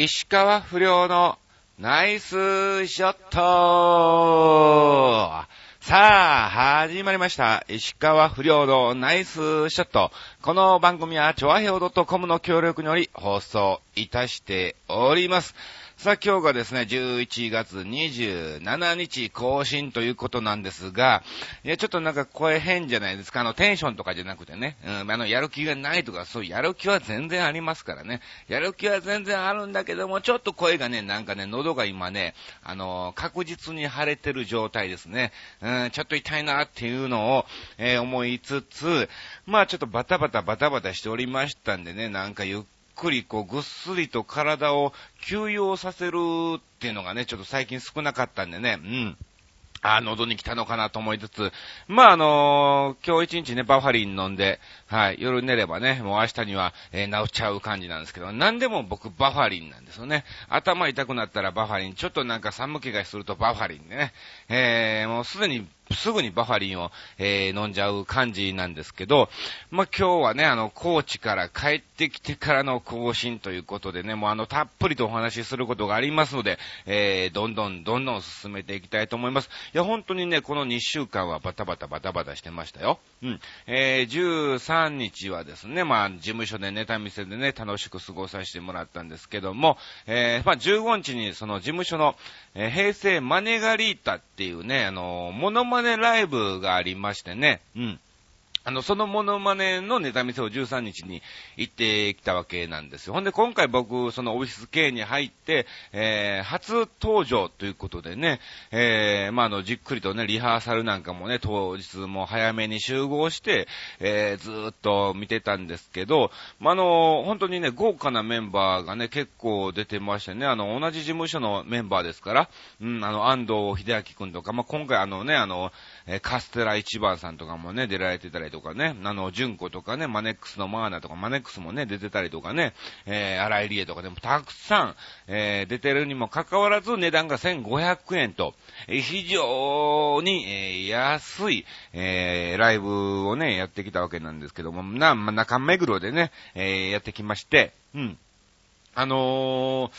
石川不良のナイスショットさあ、始まりました。石川不良のナイスショット。この番組は、チョアヘオ .com の協力により放送いたしております。さあ今日がですね、11月27日更新ということなんですが、いや、ちょっとなんか声変じゃないですか。あの、テンションとかじゃなくてね、うん、あの、やる気がないとか、そうやる気は全然ありますからね。やる気は全然あるんだけども、ちょっと声がね、なんかね、喉が今ね、あの、確実に腫れてる状態ですね。うん、ちょっと痛いなっていうのを、えー、思いつつ、まあちょっとバタバタバタバタしておりましたんでね、なんかゆっくりこうぐっすりと体を休養させるっていうのがね、ちょっと最近少なかったんでね、うん。あ、喉に来たのかなと思いつつ、まあ、あのー、今日一日ね、バファリン飲んで、はい、夜寝ればね、もう明日には、えー、治っちゃう感じなんですけど、なんでも僕バファリンなんですよね。頭痛くなったらバファリン、ちょっとなんか寒気がするとバファリンね、えー、もうすでにすぐにバファリンを、えー、飲んじゃう感じなんですけど、まあ、今日はね、あの、高知から帰ってきてからの更新ということでね、もうあの、たっぷりとお話しすることがありますので、えー、どんどんどんどん進めていきたいと思います。いや、本当にね、この2週間はバタバタバタバタしてましたよ。うん。えー、13 13日はですね、まあ、事務所でネタ見せでね、楽しく過ごさせてもらったんですけども、えー、まあ、15日にその事務所の、えー、平成マネガリータっていうね、あのー、モノマネライブがありましてね、うん。あの、そのモノマネのネタ見せを13日に行ってきたわけなんですよ。ほんで、今回僕、そのオフィス系に入って、えー、初登場ということでね、えー、まあ、あの、じっくりとね、リハーサルなんかもね、当日も早めに集合して、えー、ずーっと見てたんですけど、まあ、あの、本当にね、豪華なメンバーがね、結構出てましてね、あの、同じ事務所のメンバーですから、うん、あの、安藤秀明くんとか、まあ、今回あのね、あの、えカステラ一番さんとかもね、出られてたりとかね、あの、純子とかね、マネックスのマーナとか、マネックスもね、出てたりとかね、えー、荒井理恵とかでもたくさん、えー、出てるにもかかわらず値段が1500円と、え、非常に、えー、安い、えー、ライブをね、やってきたわけなんですけども、な、ま中目黒でね、えー、やってきまして、うん。あの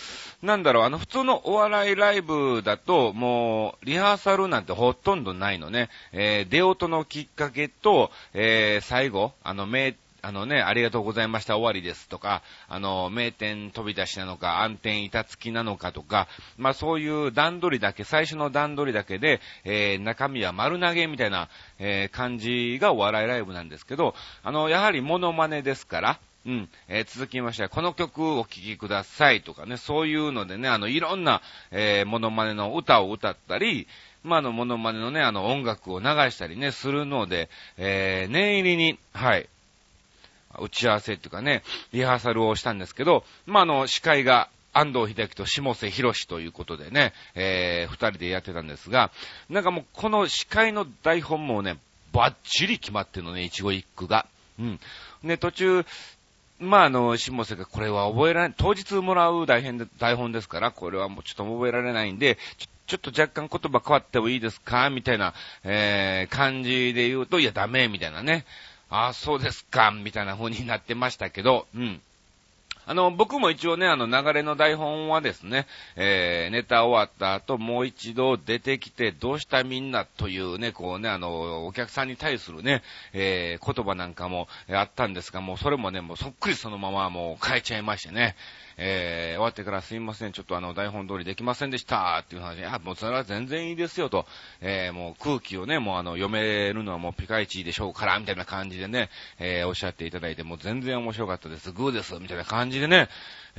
ー、なんだろう、あの、普通のお笑いライブだと、もう、リハーサルなんてほとんどないのね。えー、出音のきっかけと、えー、最後、あの、名、あのね、ありがとうございました、終わりですとか、あの、名店飛び出しなのか、暗転板付きなのかとか、まあそういう段取りだけ、最初の段取りだけで、えー、中身は丸投げみたいな、えー、感じがお笑いライブなんですけど、あの、やはりモノマネですから、うん。えー、続きましては、この曲をお聴きくださいとかね、そういうのでね、あの、いろんな、えー、モノマネの歌を歌ったり、まあ、あの、モノマネのね、あの、音楽を流したりね、するので、えー、念入りに、はい、打ち合わせっていうかね、リハーサルをしたんですけど、まあ、あの、司会が、安藤秀樹と下瀬博士ということでね、えー、二人でやってたんですが、なんかもうこの司会の台本もね、バッチリ決まってるのね、一語一句が。うん。ね、途中、まあ、あの、しもせがこれは覚えられ、当日もらう大変で台本ですから、これはもうちょっと覚えられないんで、ちょちょっと若干言葉変わってもいいですか？みたいな、えー、感じで言うと、いや、ダメみたいなね。ああ、そうですかみたいな風になってましたけど、うん。あの、僕も一応ね、あの、流れの台本はですね、えー、ネタ終わった後、もう一度出てきて、どうしたみんなというね、こうね、あの、お客さんに対するね、えー、言葉なんかもあったんですが、もうそれもね、もうそっくりそのままもう変えちゃいましてね、えー、終わってからすいません、ちょっとあの、台本通りできませんでした、っていう話。で、あ、もうそれは全然いいですよと、えー、もう空気をね、もうあの、読めるのはもうピカイチでしょうから、みたいな感じでね、えー、おっしゃっていただいて、もう全然面白かったです、グーです、みたいな感じでね、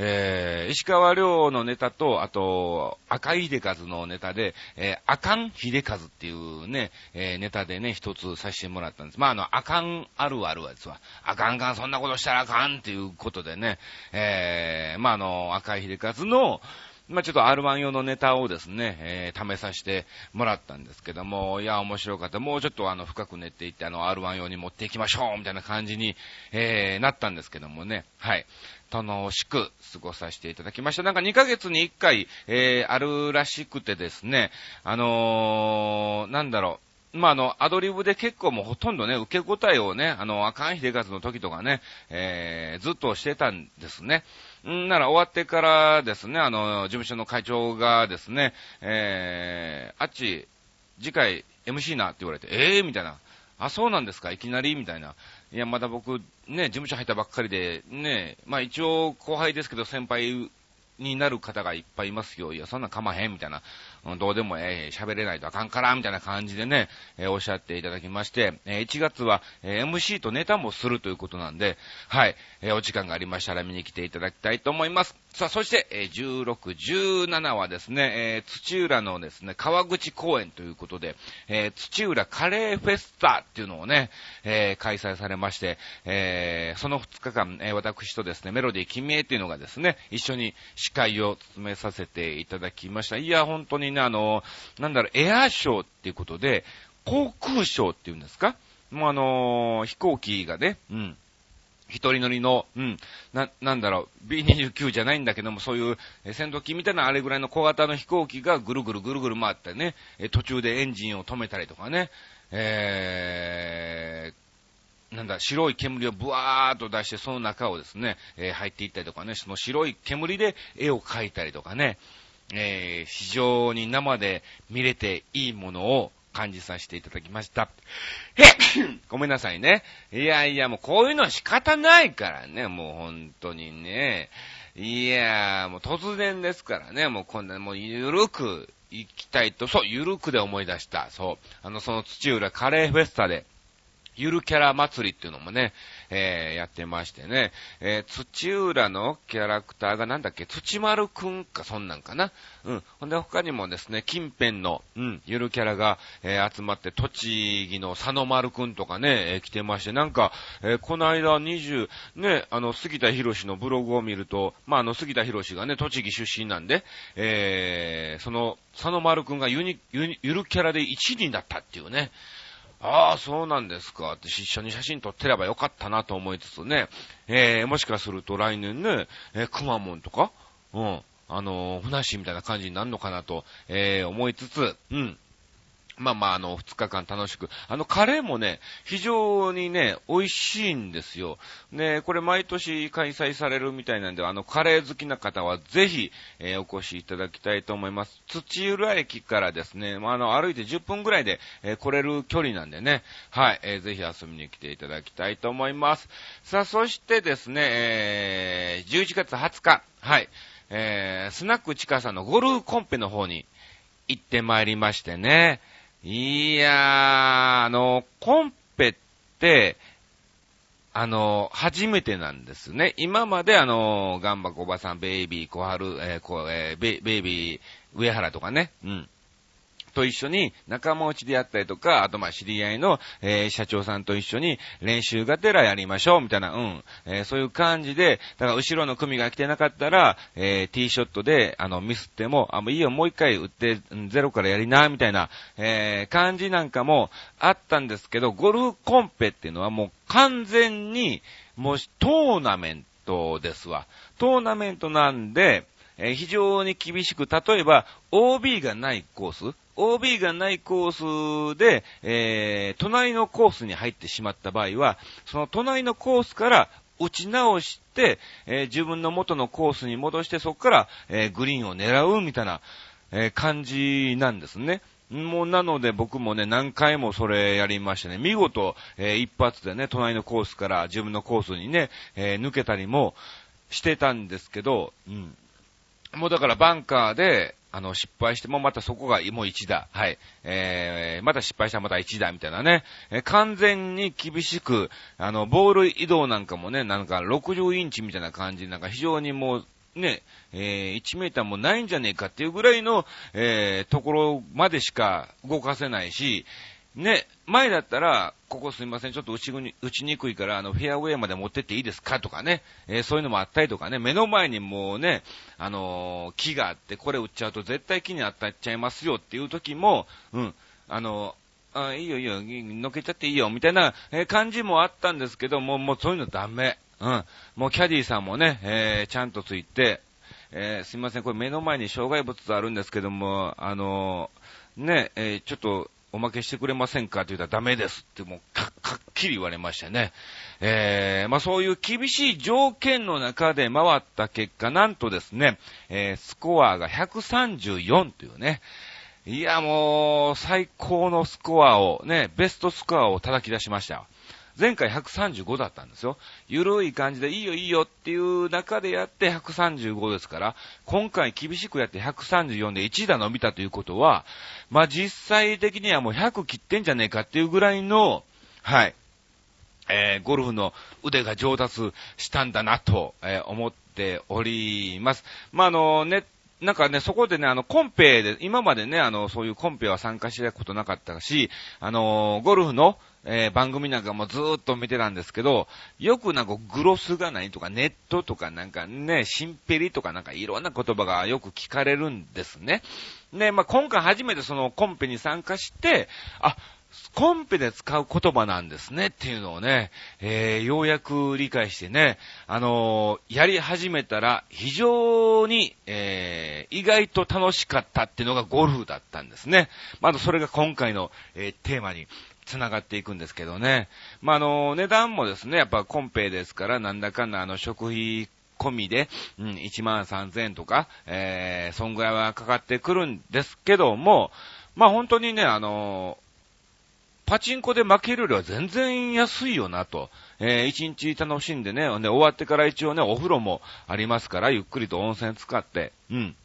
えー、石川亮のネタと、あと、赤井秀和のネタで、えー、あかん秀和っていうね、えー、ネタでね、一つさせてもらったんです。まあ、あの、あかんあるあるはですわ。あかんかん、そんなことしたらあかんっていうことでね、えー、まあ、あの、赤井秀和の、まあ、ちょっと R1 用のネタをですね、えー、試させてもらったんですけども、いや、面白かった。もうちょっとあの、深く練っていって、あの、R1 用に持っていきましょうみたいな感じに、えー、なったんですけどもね。はい。楽しく過ごさせていただきました。なんか2ヶ月に1回、えー、あるらしくてですね、あのー、なんだろうまあ、の、アドリブで結構もうほとんどね、受け答えをね、あの、赤い秀勝の時とかね、えー、ずっとしてたんですね。んなら終わってからですね、あの、事務所の会長がですね、えー、あっち、次回 MC なって言われて、ええー、みたいな。あ、そうなんですか？いきなり？みたいな。いや、まだ僕、ね、事務所入ったばっかりで、ね、まあ一応後輩ですけど先輩になる方がいっぱいいますよ。いや、そんなかまへん、みたいな。うん、どうでもええ、喋れないとあかんから、みたいな感じでね、えー、おっしゃっていただきまして、えー、1月は、え、MC とネタもするということなんで、はい、えお時間がありましたら見に来ていただきたいと思います。さあ、そして、え16、17はですね、え土浦のですね、川口公園ということで、え土浦カレーフェスタっていうのをね、え開催されまして、えその2日間、え私とですね、メロディー君へっていうのがですね、一緒に司会を務めさせていただきました。いや、本当にね、あの、なんだろう、エアーショーっていうことで、航空ショーっていうんですか？もうあの、飛行機がね、うん。一人乗りの、うん、な、なんだろう、B29 じゃないんだけども、そういう、え戦闘機みたいなあれぐらいの小型の飛行機がぐるぐるぐるぐる回ってね、え途中でエンジンを止めたりとかね、えー、なんだ、白い煙をブワーっと出して、その中をですね、えー、入っていったりとかね、その白い煙で絵を描いたりとかね、えー、非常に生で見れていいものを感じさせていただきました。へっ ごめんなさいね。いやいや、もうこういうのは仕方ないからね、もう本当にね。いやもう突然ですからね、もうこんな、もうゆるく行きたいと、そう、ゆるくで思い出した。そう。あの、その土浦カレーフェスタで、ゆるキャラ祭りっていうのもね、えー、やってましてね、えー、土浦のキャラクターがなんだっけ、土丸くんか、そんなんかな。うん。ほんで他にもですね、近辺の、うん、ゆるキャラが、えー、集まって、栃木の佐野丸くんとかね、えー、来てまして、なんか、えー、この間20、ね、あの、杉田博士のブログを見ると、まあ、あの、杉田博士がね、栃木出身なんで、えー、その、佐野丸くんがユニ、ユニ、ゆるキャラで1位になったっていうね、ああ、そうなんですか。って一緒に写真撮ってればよかったなと思いつつね、えー、もしかすると来年ね、えー、くまモンとか、うん、あのー、ふなしみたいな感じになるのかなと、えー、思いつつ、うん、まあまあ、あの、二日間楽しく。あの、カレーもね、非常にね、美味しいんですよ。ね、これ毎年開催されるみたいなんで、あの、カレー好きな方はぜひ、えー、お越しいただきたいと思います。土浦駅からですね、まあ、あの、歩いて10分ぐらいで、えー、来れる距離なんでね、はい、えー、ぜひ遊びに来ていただきたいと思います。さあ、そしてですね、えー、11月20日、はい、えー、スナックチカさんのゴルフコンペの方に行ってまいりましてね、いやー、あの、コンペって、あの、初めてなんですね。今まであの、ガンバコバさん、ベイビー、小春、えー、こえー、ベベイビー、上原とかね、うん。と一緒に仲間内でやったりとか、あとまあ知り合いの、えー、社長さんと一緒に練習がてらやりましょう、みたいな、うん。えー、そういう感じで、だから後ろの組が来てなかったら、えー、ティーショットで、あの、ミスっても、あ、もういいよ、もう一回打って、ゼロからやりな、みたいな、えー、感じなんかもあったんですけど、ゴルフコンペっていうのはもう完全に、もうトーナメントですわ。トーナメントなんで、えー、非常に厳しく、例えば OB がないコース、OB がないコースで、えー、隣のコースに入ってしまった場合は、その隣のコースから打ち直して、えー、自分の元のコースに戻して、そこから、えー、グリーンを狙うみたいな、えー、感じなんですね。もうなので僕もね、何回もそれやりましてね、見事、えー、一発でね、隣のコースから自分のコースにね、えー、抜けたりもしてたんですけど、うん。もうだからバンカーで、あの、失敗してもまたそこがもう1打。はい。えー、また失敗したらまた1打みたいなね。えー、完全に厳しく、あの、ボール移動なんかもね、なんか60インチみたいな感じ、なんか非常にもう、ね、えー、1メーターもないんじゃねえかっていうぐらいの、えー、ところまでしか動かせないし、ね、前だったら、ここすいません、ちょっと打ちに打ちにくいから、あの、フェアウェイまで持ってっていいですか？とかね、えー、そういうのもあったりとかね、目の前にもうね、あのー、木があって、これ打っちゃうと絶対木に当たっちゃいますよっていう時も、うん、あのー、あいいよいいよ、のけちゃっていいよ、みたいな、感じもあったんですけども、もうそういうのダメ。うん。もうキャディーさんもね、えちゃんとついて、えすいません、これ目の前に障害物あるんですけども、あのね、えちょっと、おまけしてくれませんかって言ったらダメですってもうかかっきり言われましてね。えー、まあそういう厳しい条件の中で回った結果、なんとですね、えー、スコアが134というね、いやもう、最高のスコアを、ね、ベストスコアを叩き出しました。前回135だったんですよ。ゆるい感じでいいよいいよっていう中でやって135ですから、今回厳しくやって134で1打伸びたということは、まあ、実際的にはもう100切ってんじゃねえかっていうぐらいの、はい、えー、ゴルフの腕が上達したんだなと、えー、思っております。まあ、あの、ね、なんかね、そこでね、あの、コンペで、今までね、あの、そういうコンペは参加したことなかったし、あの、ゴルフの、えー、番組なんかもずーっと見てたんですけど、よくなんかグロスがないとか、ネットとかなんかね、シンペリとかなんかいろんな言葉がよく聞かれるんですね。で、まあ、今回初めてそのコンペに参加して、あ、コンペで使う言葉なんですねっていうのをね、えー、ようやく理解してね、あのー、やり始めたら非常に、えー、意外と楽しかったっていうのがゴルフだったんですね。まずそれが今回の、えテーマに繋がっていくんですけどね。まあ、あの、値段もですね、やっぱコンペですから、なんだかんだあの、食費込みで、うん、1万3000円とか、えー、そんぐらいはかかってくるんですけども、まあ、本当にね、あのパチンコで負けるよりは全然安いよなと。えー、一日楽しんでね、終わってから一応ね、お風呂もありますから、ゆっくりと温泉使って、うん。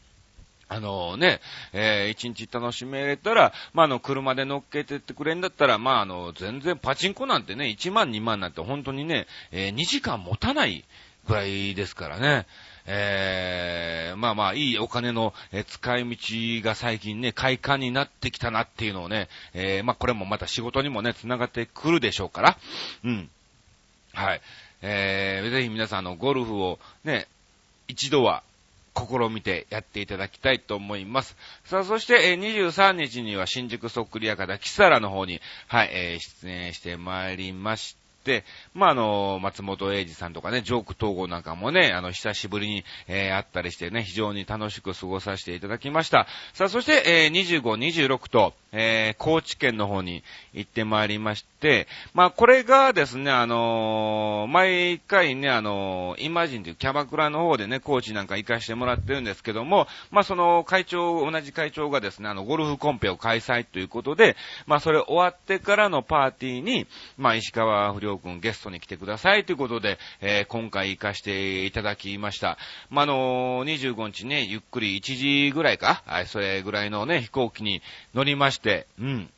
あのね、えー、一日楽しめれたら、まあ、あの、車で乗っけてってくれんだったら、まあ、あの、全然パチンコなんてね、1万2万なんて本当にね、えー、2時間持たないぐらいですからね。えー、まあまあ、いいお金の使い道が最近ね、快感になってきたなっていうのをね、えー、まあこれもまた仕事にもね、繋がってくるでしょうから、うん。はい。えー、ぜひ皆さん、あの、ゴルフをね、一度は試みてやっていただきたいと思います。さあ、そして、え23日には新宿そっくり館キサラの方に、はい、えー、出演してまいりまして、まあ、あの、松本英二さんとかね、ジョーク統合なんかもね、あの、久しぶりに、えー、会ったりしてね、非常に楽しく過ごさせていただきました。さあ、そして、えー、25、26と、えー、高知県の方に行ってまいりまして、まあ、これがですね、あのー、毎回ね、あのー、イマジンというキャバクラの方でね、高知なんか行かしてもらってるんですけども、まあ、その会長、同じ会長がですね、あの、ゴルフコンペを開催ということで、まあ、それ終わってからのパーティーに、まあ、石川不良くんゲストに来てくださいということで、えー、今回行かしていただきました。まあ、のー、25日ね、ゆっくり1時ぐらいか、はい、それぐらいのね、飛行機に乗りまして、うん。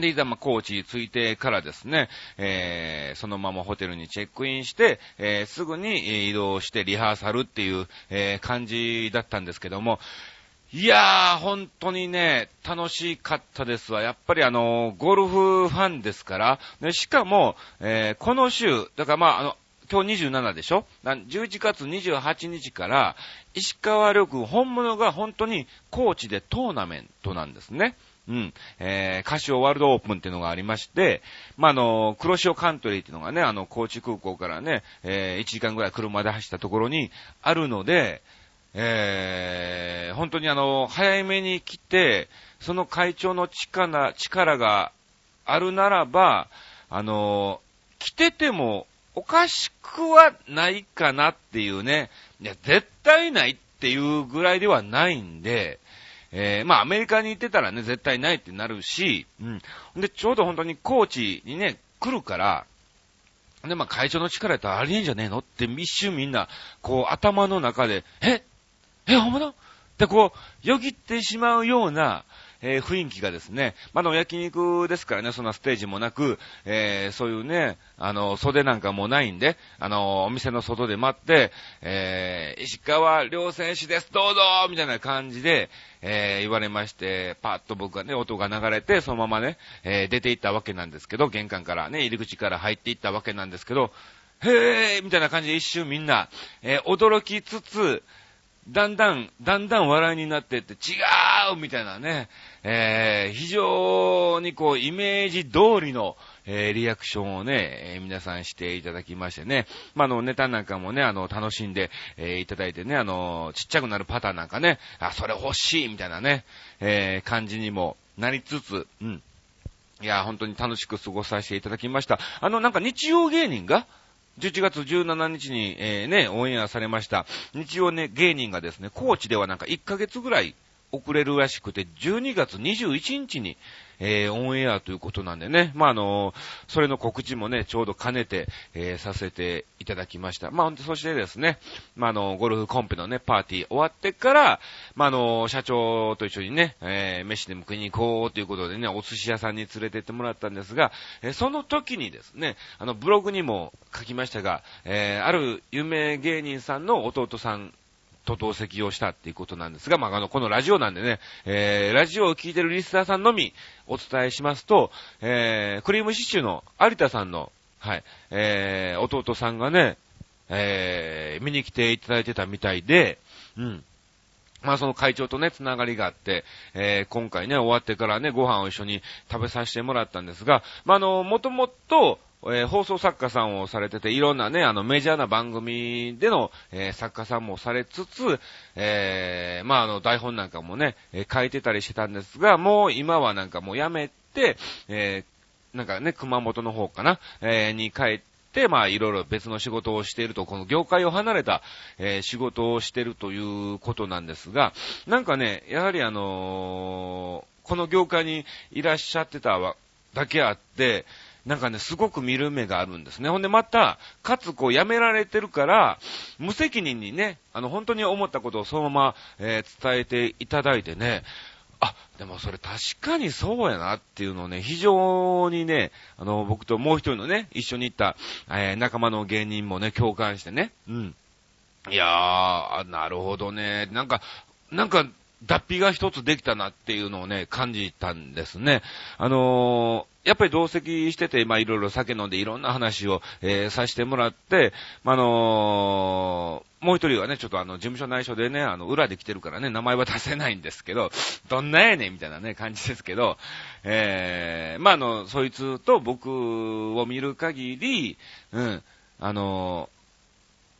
で、いざ、ま、高知着いてからですね、えー、そのままホテルにチェックインして、えー、すぐに移動してリハーサルっていう、えー、感じだったんですけども、いやー、本当にね、楽しかったですわ。やっぱりあの、ゴルフファンですから、ね、しかも、えー、この週、だからまあ、あの、今日27でしょ ?11 月28日から、石川緑本物が本当に高知でトーナメントなんですね。うん。えー、カシオワールドオープンっていうのがありまして、まあ、あの、黒潮カントリーっていうのがね、あの、高知空港からね、えー、1時間ぐらい車で走ったところにあるので、えー、本当にあの、早めに来て、その会長の力、力があるならば、あの、来ててもおかしくはないかなっていうね、いや、絶対ないっていうぐらいではないんで、えー、まあアメリカに行ってたらね、絶対ないってなるし、うん。で、ちょうど本当に高知にね、来るから、で、まあ会長の力やったらありえんじゃねえの？って一瞬みんな、こう頭の中で、え？え、ほんまだ。ってこう、よぎってしまうような、えー、雰囲気がですね、まだ焼肉ですからね、そんなステージもなく、えー、そういうね、あの、袖なんかもないんで、あの、お店の外で待って、えー、石川良選手です、どうぞみたいな感じで、え、言われまして、パッと僕がね、音が流れて、そのままね、え、出て行ったわけなんですけど、玄関からね、入り口から入っていったわけなんですけど、へーみたいな感じで一瞬みんな、え、驚きつつ、だんだん、だんだん笑いになっていって、違うみたいなね、えー、非常にこう、イメージ通りの、えー、リアクションをね、えー、皆さんしていただきましてね、まあ、の、ネタなんかもね、あの、楽しんで、えー、いただいてね、あの、ちっちゃくなるパターンなんかね、あ、それ欲しいみたいなね、えー、感じにもなりつつ、うん。いや、本当に楽しく過ごさせていただきました。あの、なんか日曜芸人が、11月17日に、えー、ね、オンエアされました。日曜ね、芸人がですね、高知ではなんか1ヶ月ぐらい遅れるらしくて、12月21日に、えー、オンエアということなんでね、まあ、あのそれの告知もね、ちょうど兼ねて、えー、させていただきました。まあ、そしてですね、まあ、あの、ゴルフコンペのね、パーティー終わってから、まあ、あの、社長と一緒にね、えー、飯でも食いに行こうということでね、お寿司屋さんに連れてってもらったんですが、えー、その時にですね、あの、ブログにも書きましたが、えー、ある有名芸人さんの弟さんと同席をしたっていうことなんですが、まあ、あの、このラジオなんでね、えー、ラジオを聴いてるリスナーさんのみお伝えしますと、えー、クリームシチューの有田さんの、はい、えー、弟さんがね、えー、見に来ていただいてたみたいで、うん。まあその会長とね、つながりがあって、えー、今回ね、終わってからね、ご飯を一緒に食べさせてもらったんですが、まああの、もともと、えー、放送作家さんをされてて、いろんなね、あの、メジャーな番組での、えー、作家さんもされつつ、えー、まあ、あの、台本なんかもね、え書いてたりしてたんですが、もう今はなんかもうやめて、えなんかね、熊本の方かな、えに帰って、まあ、いろいろ別の仕事をしていると、この業界を離れた、え仕事をしているということなんですが、なんかね、やはりあのこの業界にいらっしゃってただけあって、なんかね、すごく見る目があるんですね。ほんでまた、かつこう辞められてるから、無責任にね、あの本当に思ったことをそのまま、えー、伝えていただいてね、あ、でもそれ確かにそうやなっていうのをね、非常にね、あの、僕ともう一人のね、一緒に行った、えー、仲間の芸人もね、共感してね、うん。いやー、なるほどね。なんか、なんか、脱皮が一つできたなっていうのをね、感じたんですね。あの、やっぱり同席してて、まあいろいろ酒飲んでいろんな話を、えー、させてもらって、まあ、のー、もう一人はね、ちょっとあの、事務所内緒でね、あの、裏で来てるからね、名前は出せないんですけど、どんなやねんみたいなね、感じですけど、えー、まあ、あの、そいつと僕を見る限り、うん、あの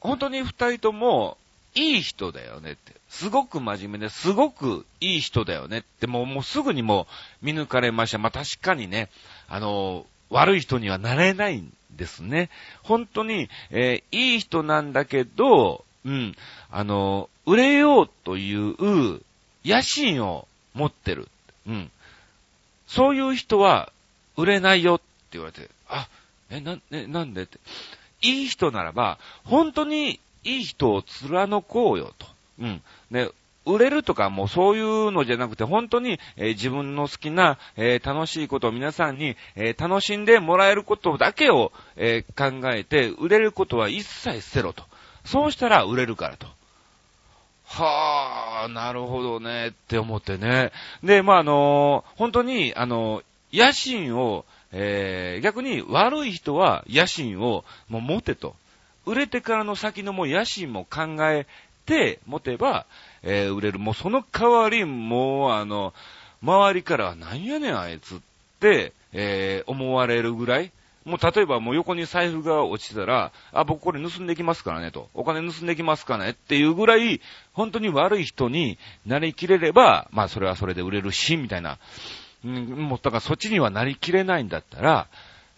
ー、本当に二人とも、いい人だよねって。すごく真面目で、すごくいい人だよねって、もう、もうすぐにもう見抜かれました。まあ、確かにね、あの、悪い人にはなれないんですね。本当に、えー、いい人なんだけど、うん、あの、売れようという野心を持ってる。うん。そういう人は売れないよって言われて、あ、え、な、ね、なんでって。いい人ならば、本当にいい人を貫こうよと。うん。で、売れるとかもうそういうのじゃなくて、本当に、えー、自分の好きな、えー、楽しいことを皆さんに、えー、楽しんでもらえることだけを、え考えて、売れることは一切捨てろと。そうしたら売れるからと。はあ、なるほどね、って思ってね。で、まあ、あの本当に、あの野心を、え逆に悪い人は野心をもう持てと。売れてからの先のもう野心も考えて持てば、えー、売れる。もうその代わり、もうあの、周りからは何やねんあいつって、えー、思われるぐらい。もう例えばもう横に財布が落ちたら、あ、僕これ盗んできますからねと。お金盗んできますからねっていうぐらい、本当に悪い人になりきれれば、まあそれはそれで売れるし、みたいな。うん、もうだからそっちにはなりきれないんだったら、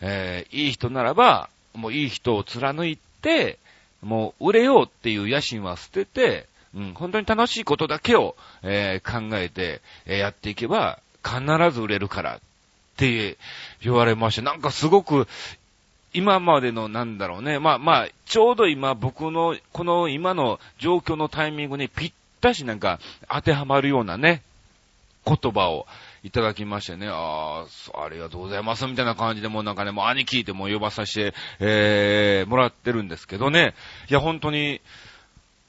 えー、いい人ならば、もういい人を貫い、もう売れようっていう野心は捨てて、うん、本当に楽しいことだけを、えー、考えて、えー、やっていけば、必ず売れるからって言われまして、なんかすごく、今までのなんだろうね、まあまあ、ちょうど今僕の、この今の状況のタイミングにぴったしなんか当てはまるようなね、言葉を、いただきましてね、ああ、ありがとうございます、みたいな感じでもうなんかね、もう兄貴ってもう呼ばさせて、えー、もらってるんですけどね、いや、本当に、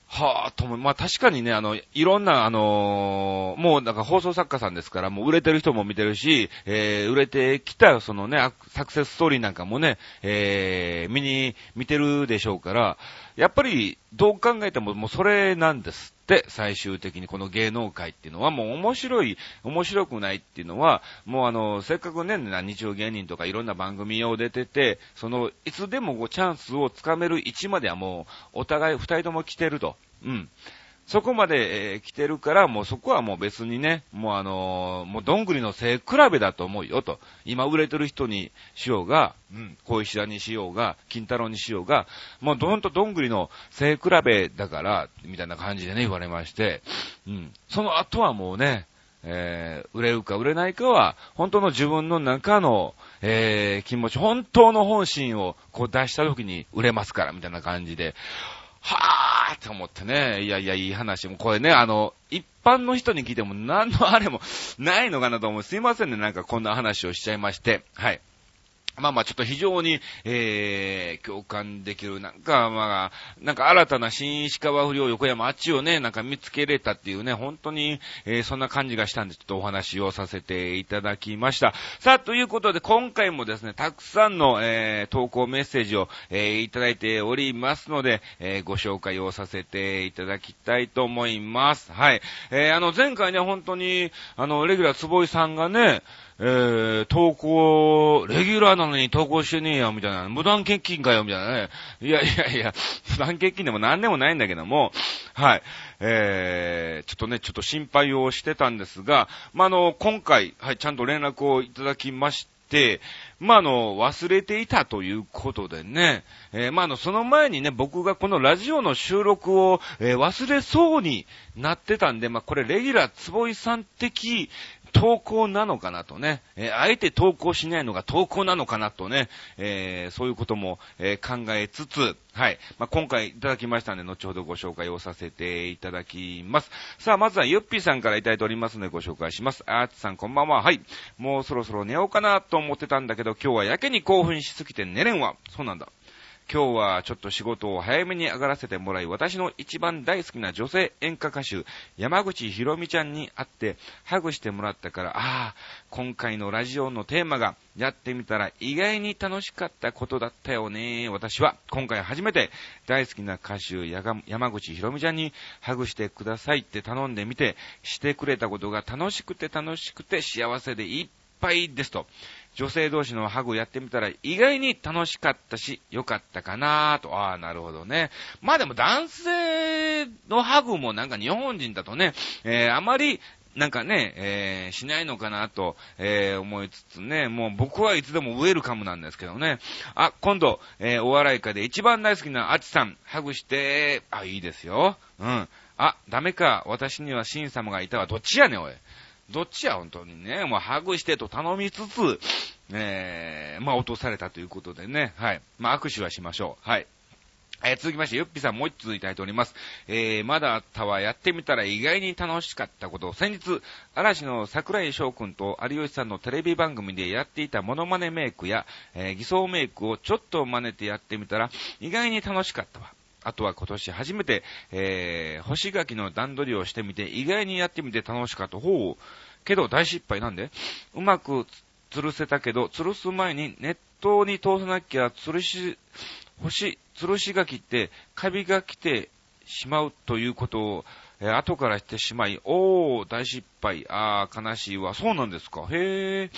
はぁ、とも、まあ、確かにね、あの、いろんな、あのー、もうなんか放送作家さんですから、もう売れてる人も見てるし、えー、売れてきた、そのね、サクセスストーリーなんかもね、えー、見に、見てるでしょうから、やっぱり、どう考えてももうそれなんですって、最終的にこの芸能界っていうのはもう面白い、面白くないっていうのは、もうあの、せっかくね、何日曜芸人とかいろんな番組を出てて、その、いつでもチャンスをつかめる位置まではもう、お互い二人とも来てると。うん。そこまで、えー来てるから、もうそこはもう別にね、もうあのーもうどんぐりの背比べだと思うよと。今売れてる人にしようが、うん、小石田にしようが、金太郎にしようが、もうどんとどんぐりの背比べだから、みたいな感じでね、言われまして、うん。その後はもうね、えー売れるか売れないかは、本当の自分の中の、えー気持ち、本当の本心をこう出した時に売れますから、みたいな感じで、はぁーって思ってね、いやいや、いい話も、これね、あの、一般の人に聞いても何のあれもないのかなと思う。すいませんね、なんかこんな話をしちゃいまして、はい。まあまあちょっと非常に、えー、共感できる、なんかまあ、なんか新たな新石川不良横山あっちをね、なんか見つけれたっていうね、本当に、えー、そんな感じがしたんで、ちょっとお話をさせていただきました。さあ、ということで今回もですね、たくさんの、えー、投稿メッセージを、えー、いただいておりますので、えー、ご紹介をさせていただきたいと思います。はい。えー、あの、前回ね、本当に、あの、レギュラー坪井さんがね、えー、投稿、レギュラーなのに投稿してねえよ、みたいな。無断欠勤かよ、みたいなね。いやいやいや、無断欠勤でも何でもないんだけども、はい。えー、ちょっとね、ちょっと心配をしてたんですが、まあ、あの、今回、はい、ちゃんと連絡をいただきまして、まあ、あの、忘れていたということでね、えーまあ、あの、その前にね、僕がこのラジオの収録を、えー忘れそうになってたんで、まあ、これレギュラー坪井さん的投稿なのかなとね、えーあえて投稿しないのが投稿なのかなとね、えーそういうことも、えー考えつつ、はい。まあ、今回いただきましたので、後ほどご紹介をさせていただきます。さあ、まずはゆっぴーさんからいただいておりますのでご紹介します。あーつさんこんばんは。はい。もうそろそろ寝ようかなと思ってたんだけど、今日はやけに興奮しすぎて寝れんわ。そうなんだ。今日はちょっと仕事を早めに上がらせてもらい、私の一番大好きな女性演歌歌手、山口ひろみちゃんに会って、ハグしてもらったから、ああ、今回のラジオのテーマが、やってみたら意外に楽しかったことだったよね。私は、今回初めて、大好きな歌手、山口ひろみちゃんに、ハグしてくださいって頼んでみて、してくれたことが楽しくて楽しくて幸せでいっぱいですと。女性同士のハグやってみたら意外に楽しかったし、良かったかなと。ああ、なるほどね。まあでも男性のハグもなんか日本人だとね、えー、あまり、なんかね、えー、しないのかなと、えー、思いつつね、もう僕はいつでもウェルカムなんですけどね。あ、今度、えー、お笑い界で一番大好きなアチさん、ハグして、あ、いいですよ。うん。あ、ダメか。私にはシン様がいたわ。どっちやねん、おい。どっちや、本当にね。もう、ハグしてと頼みつつ、えー、まあ、落とされたということでね。はい。まあ、握手はしましょう。はい。えー続きまして、ゆっぴさんもう一ついただいております。えー、まだあったわ、やってみたら意外に楽しかったこと。先日、嵐の桜井翔くんと有吉さんのテレビ番組でやっていたモノマネメイクや、えー偽装メイクをちょっと真似てやってみたら、意外に楽しかったわ。あとは今年初めて、えー、干し柿の段取りをしてみて、意外にやってみて楽しかった。ほう。けど大失敗なんでうまく吊るせたけど、吊るす前に熱湯に通さなきゃ吊るし、干し、吊るし柿ってカビが来てしまうということを、えー後からしてしまい、おー、大失敗。あー、悲しいわ。そうなんですか。へー。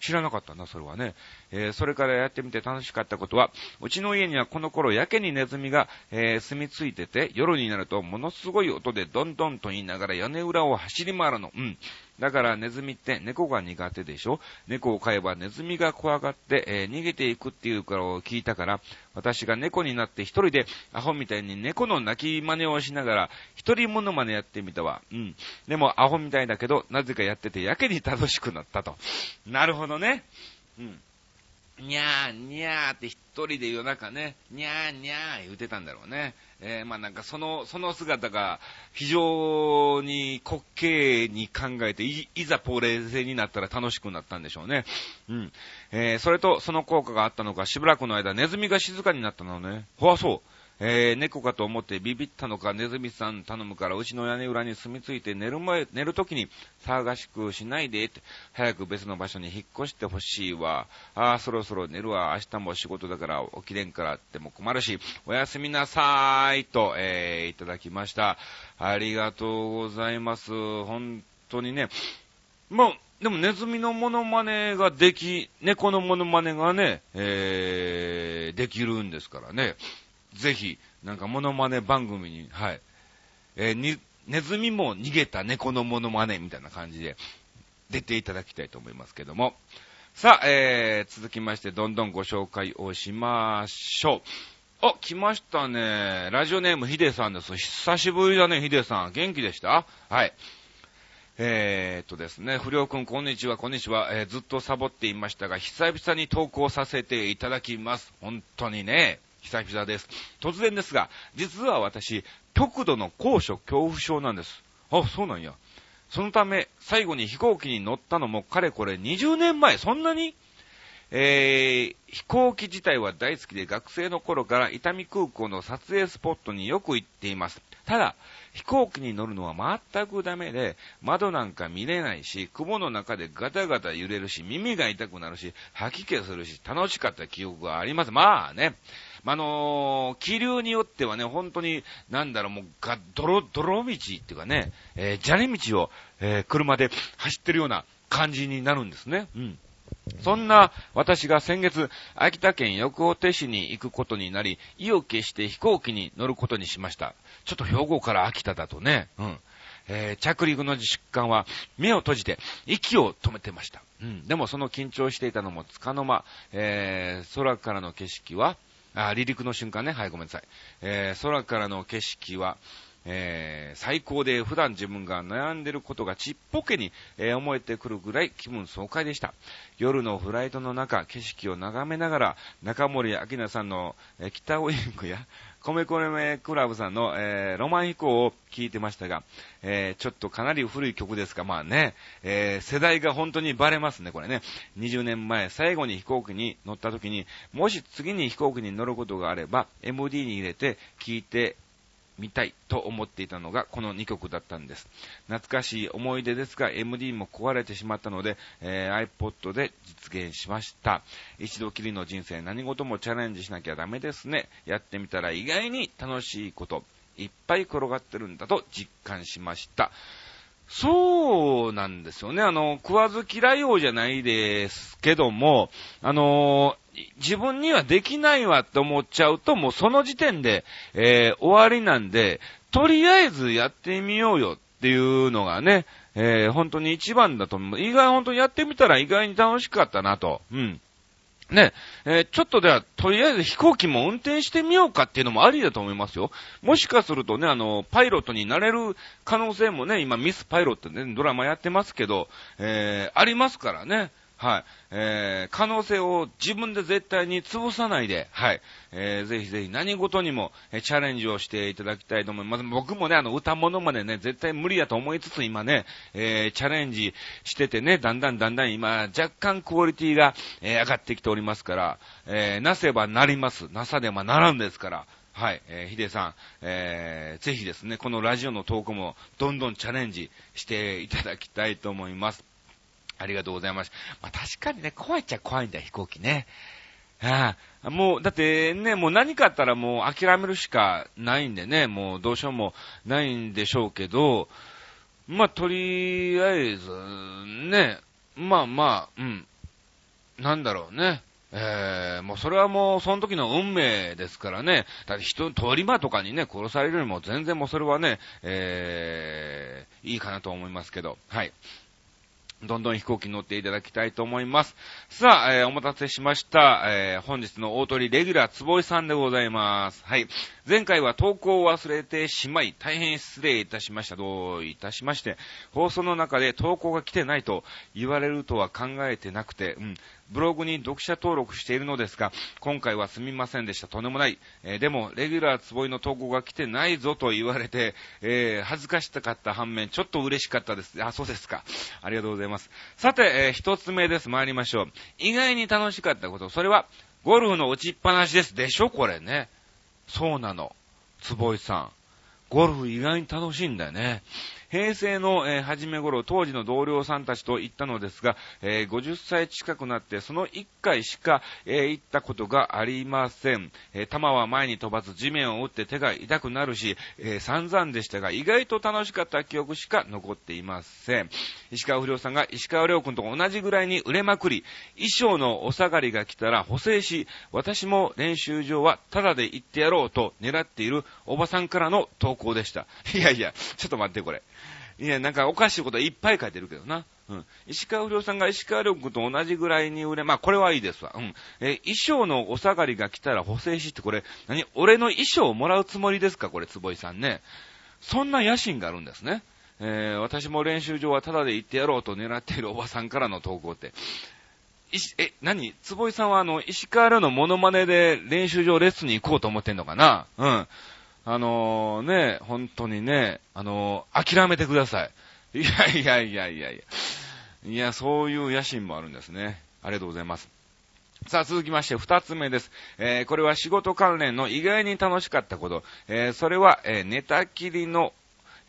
知らなかったな、それはね。えーそれからやってみて楽しかったことは、うちの家にはこの頃やけにネズミが、えー住み着いてて、夜になるとものすごい音でどんどんと言いながら屋根裏を走り回るの。うん。だからネズミって猫が苦手でしょ？猫を飼えばネズミが怖がって、えー逃げていくっていうからを聞いたから、私が猫になって一人でアホみたいに猫の鳴き真似をしながら、一人モノマネやってみたわ。うん。でもアホみたいだけど、なぜかやっててやけに楽しくなったと。なるほどね。うん。にゃーにゃーって一人で夜中ね、にゃーにゃー言ってたんだろうね。えー、まあなんかその、その姿が非常に滑稽に考えて、いいざポーレーゼになったら楽しくなったんでしょうね。うん。えー、それとその効果があったのか、しばらくの間ネズミが静かになったのね。ほわそう。えー、猫かと思ってビビったのか、ネズミさん頼むから、うちの屋根裏に住み着いて寝る前、寝るときに騒がしくしないでって、早く別の場所に引っ越してほしいわ。ああ、そろそろ寝るわ。明日も仕事だから起きれんからっても困るし、おやすみなさーいと、えー、いただきました。ありがとうございます。本当にね、もう、でもネズミのモノマネができ、猫のモノマネがね、えー、できるんですからね。ぜひ、なんかモノマネ番組に、はい。えー、に、ネズミも逃げた猫のモノマネみたいな感じで出ていただきたいと思いますけども。さあ、えー、続きましてどんどんご紹介をしましょう。あ、来ましたね。ラジオネームヒデさんです。久しぶりだね、ヒデさん。元気でした？はい。えー、っとですね、不良くん、こんにちは、こんにちは、えー、ずっとサボっていましたが、久々に投稿させていただきます。本当にね、久々です。突然ですが、実は私、極度の高所恐怖症なんです。あ、そうなんや。そのため、最後に飛行機に乗ったのもかれこれ20年前、そんなに？えー、飛行機自体は大好きで学生の頃から伊丹空港の撮影スポットによく行っています。ただ、飛行機に乗るのは全くダメで、窓なんか見れないし、雲の中でガタガタ揺れるし、耳が痛くなるし、吐き気するし、楽しかった記憶があります。まあね、あのー、気流によってはね、本当に、なんだろう、もう、が、泥、泥道っていうかね、えー、砂利道を、えー、車で走ってるような感じになるんですね。うん。そんな私が先月、秋田県横手市に行くことになり、意を決して飛行機に乗ることにしました。ちょっと兵庫から秋田だとね、うん。えー、着陸の実感は目を閉じて息を止めてました。うん。でもその緊張していたのもつかの間、えー、空からの景色は、あ、離陸の瞬間ね。はい、ごめんなさい。えー、空からの景色は、えー、最高で普段自分が悩んでることがちっぽけに、えー、思えてくるぐらい気分爽快でした。夜のフライトの中、景色を眺めながら、中森明菜さんの、えー、北ウインクや、米コメクラブさんの、えー、ロマン飛行を聞いてましたが、えー、ちょっとかなり古い曲ですが、まあね、えー、世代が本当にバレますね、これね。20年前、最後に飛行機に乗った時に、もし次に飛行機に乗ることがあれば、MD に入れて聞いて見たいと思っていたのがこの2曲だったんです。懐かしい思い出ですが MD も壊れてしまったので、えー、iPod で実現しました。一度きりの人生何事もチャレンジしなきゃダメですね。やってみたら意外に楽しいこといっぱい転がってるんだと実感しました。そうなんですよね。あの、食わず嫌い王じゃないですけども、あの自分にはできないわって思っちゃうと、もうその時点で、えー、終わりなんで、とりあえずやってみようよっていうのがね、えー、本当に一番だと思う。意外、本当にやってみたら意外に楽しかったなと。うん。ね、えー、ちょっとでは、とりあえず飛行機も運転してみようかっていうのもありだと思いますよ。もしかするとね、あの、パイロットになれる可能性もね、今ミスパイロットね、ドラマやってますけど、えー、ありますからね。はい。えー、可能性を自分で絶対に潰さないで、はい。えー、ぜひぜひ何事にも、えチャレンジをしていただきたいと思います。僕もね、あの、歌物までね、絶対無理だと思いつつ今ね、えー、チャレンジしててね、だんだんだんだん今、若干クオリティが、えー、上がってきておりますから、え、なせばなります。なさでばならんですから、はい、えー、ヒデさん、えー、ぜひですね、このラジオの投稿もどんどんチャレンジしていただきたいと思います。ありがとうございます。まあ、確かにね、怖いっちゃ怖いんだよ、飛行機ね。ああ、もう、だってね、もう何かあったらもう諦めるしかないんでね、もうどうしようもないんでしょうけど、まあ、とりあえず、ね、まあまあ、うん、なんだろうね。えー、もうそれはもうその時の運命ですからね。だって人、通り魔とかにね、殺されるよりも全然もうそれはね、えー、いいかなと思いますけど。はい。どんどん飛行機に乗っていただきたいと思います。さあ、えー、お待たせしました。えー、本日の大鳥レギュラー坪井さんでございます。はい。前回は投稿を忘れてしまい、大変失礼いたしました。どういたしまして、放送の中で投稿が来てないと言われるとは考えてなくて、うん、ブログに読者登録しているのですが、今回はすみませんでした。とんでもない。えー、でも、レギュラーつぼいの投稿が来てないぞと言われて、えー、恥ずかしかった反面、ちょっと嬉しかったです。あ、そうですか。ありがとうございます。さて、えー、一つ目です。参りましょう。意外に楽しかったこと。それは、ゴルフの打ちっぱなしです。でしょ？これね。そうなの。つぼいさん。ゴルフ意外に楽しいんだよね。平成の、えー、初め頃、当時の同僚さんたちと行ったのですが、えー、50歳近くなって、その1回しか、えー、行ったことがありません。えー、球は前に飛ばず地面を打って手が痛くなるし、え、散々でしたが、意外と楽しかった記憶しか残っていません。石川不良さんが石川良君と同じぐらいに売れまくり、衣装のお下がりが来たら補正し、私も練習場はタダで行ってやろうと狙っているおばさんからの投稿でした。いやいや、ちょっと待ってこれ。いや、なんかおかしいこといっぱい書いてるけどな。うん。石川不良さんが石川良君と同じぐらいに売れ、まあこれはいいですわ。うん。え衣装のお下がりが来たら補正しってこれ、何俺の衣装をもらうつもりですか？これ、坪井さんね。そんな野心があるんですね。えー、私も練習場はタダで行ってやろうと狙っているおばさんからの投稿って。え、何？坪井さんはあの、石川良のモノマネで練習場レッスンに行こうと思ってんのかな？うん。あのー、ね、本当にね、あのー、諦めてください。いやいやいやいやいや。いや、そういう野心もあるんですね。ありがとうございます。さあ、続きまして、二つ目です。えー、これは仕事関連の意外に楽しかったこと。えー、それは、えー、寝たきりの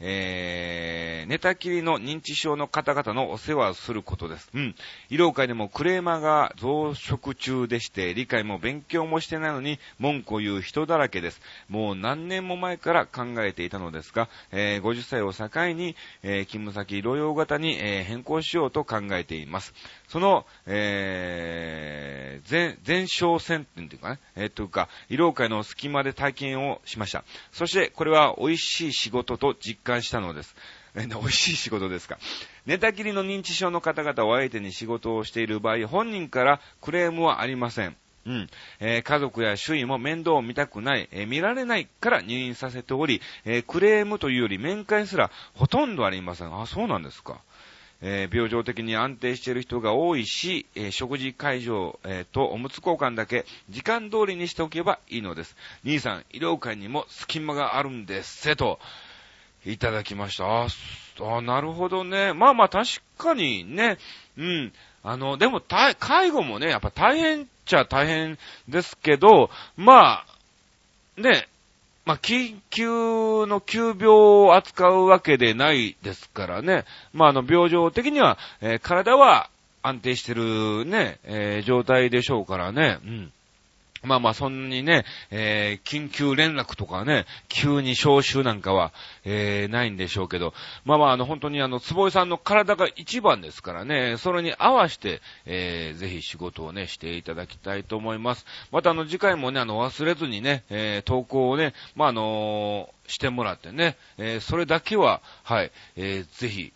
えー、寝たきりの認知症の方々のお世話をすることです。うん。医療界でもクレーマーが増殖中でして、理解も勉強もしてないのに文句を言う人だらけです。もう何年も前から考えていたのですが、えー、50歳を境に、えー、勤務先療養型に、え、変更しようと考えています。その、えー、前、前哨戦っていうかね、えー、というか、医療界の隙間で体験をしました。そして、これは美味しい仕事と実感したのです。え美味しい仕事ですか。寝たきりの認知症の方々を相手に仕事をしている場合、本人からクレームはありません。うん。えー、家族や周囲も面倒を見たくない、えー、見られないから入院させており、えー、クレームというより面会すらほとんどありません。あ、そうなんですか。え病状的に安定している人が多いし、え食事会場、えとおむつ交換だけ時間通りにしておけばいいのです。兄さん、医療界にも隙間があるんですせと。いただきました。ああ、なるほどね。まあまあ確かにね、うん。あの、でも、介護もね、やっぱ大変っちゃ大変ですけど、まあ、ね、まあ、緊急の急病を扱うわけでないですからね。まあ、あの、病状的には、えー、体は安定してるね、えー、状態でしょうからね。うん。まあまあ、そんなにね、えー、緊急連絡とかね、急に招集なんかは、えー、ないんでしょうけど、まあまあ、あの、本当にあの、坪井さんの体が一番ですからね、それに合わせて、えー、ぜひ仕事をね、していただきたいと思います。またあの、次回もね、あの、忘れずにね、えー、投稿をね、まああのー、してもらってね、えー、それだけは、はい、えー、ぜひ、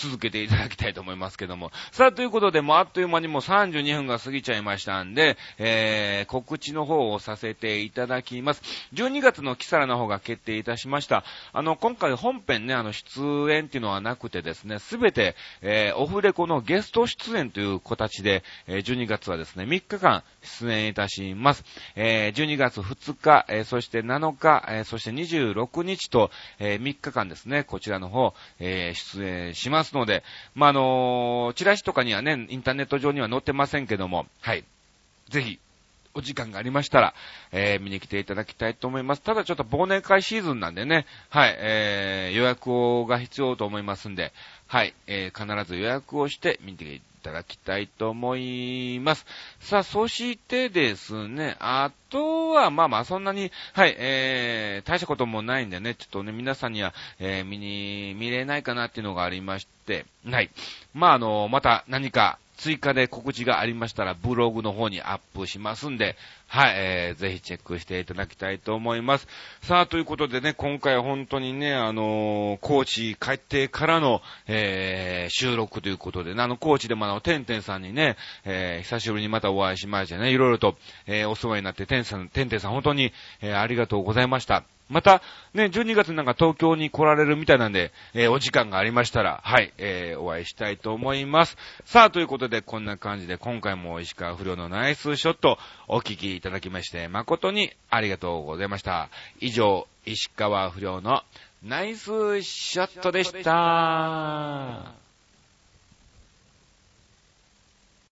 続けていただきたいと思いますけども。さあ、ということで、もうあっという間にもう32分が過ぎちゃいましたんで、えー、告知の方をさせていただきます。12月のキサラの方が決定いたしました。あの、今回本編ね、あの、出演っていうのはなくてですね、すべて、えー、オフレコのゲスト出演という形で、えー、12月はですね、3日間出演いたします。えー、12月2日、えー、そして7日、えー、そして26日と、えー、3日間ですね、こちらの方、えー、出演します。ますので、まあ、あのー、チラシとかにはね、インターネット上には載ってませんけども、はい。ぜひ、お時間がありましたら、えー、見に来ていただきたいと思います。ただちょっと忘年会シーズンなんでね、はい、えー、予約をが必要と思いますんで、はい、えー、必ず予約をして見ていただきたいと思います。さあ、そしてですね、あとは、まあまあ、そんなに、はい、えー、大したこともないんでね、ちょっとね、皆さんには、えー、見に、見れないかなっていうのがありまして、はい。まあ、あの、また何か、追加で告知がありましたら、ブログの方にアップしますんで、はい、えー、ぜひチェックしていただきたいと思います。さあ、ということでね、今回本当にね、あのー、高知帰ってからの、えー、収録ということで、ね、あの、高知でもあの、てんてんさんにね、えー、久しぶりにまたお会いしましてね、いろいろと、えー、お世話になって、てんさん、てんてんさん本当に、えー、ありがとうございました。また、ね、12月なんか東京に来られるみたいなんで、えー、お時間がありましたら、はい、えー、お会いしたいと思います。さあ、ということで、こんな感じで、今回も石川不良のナイスショット、お聞きいただきまして、誠にありがとうございました。以上、石川不良のナイスショットでした。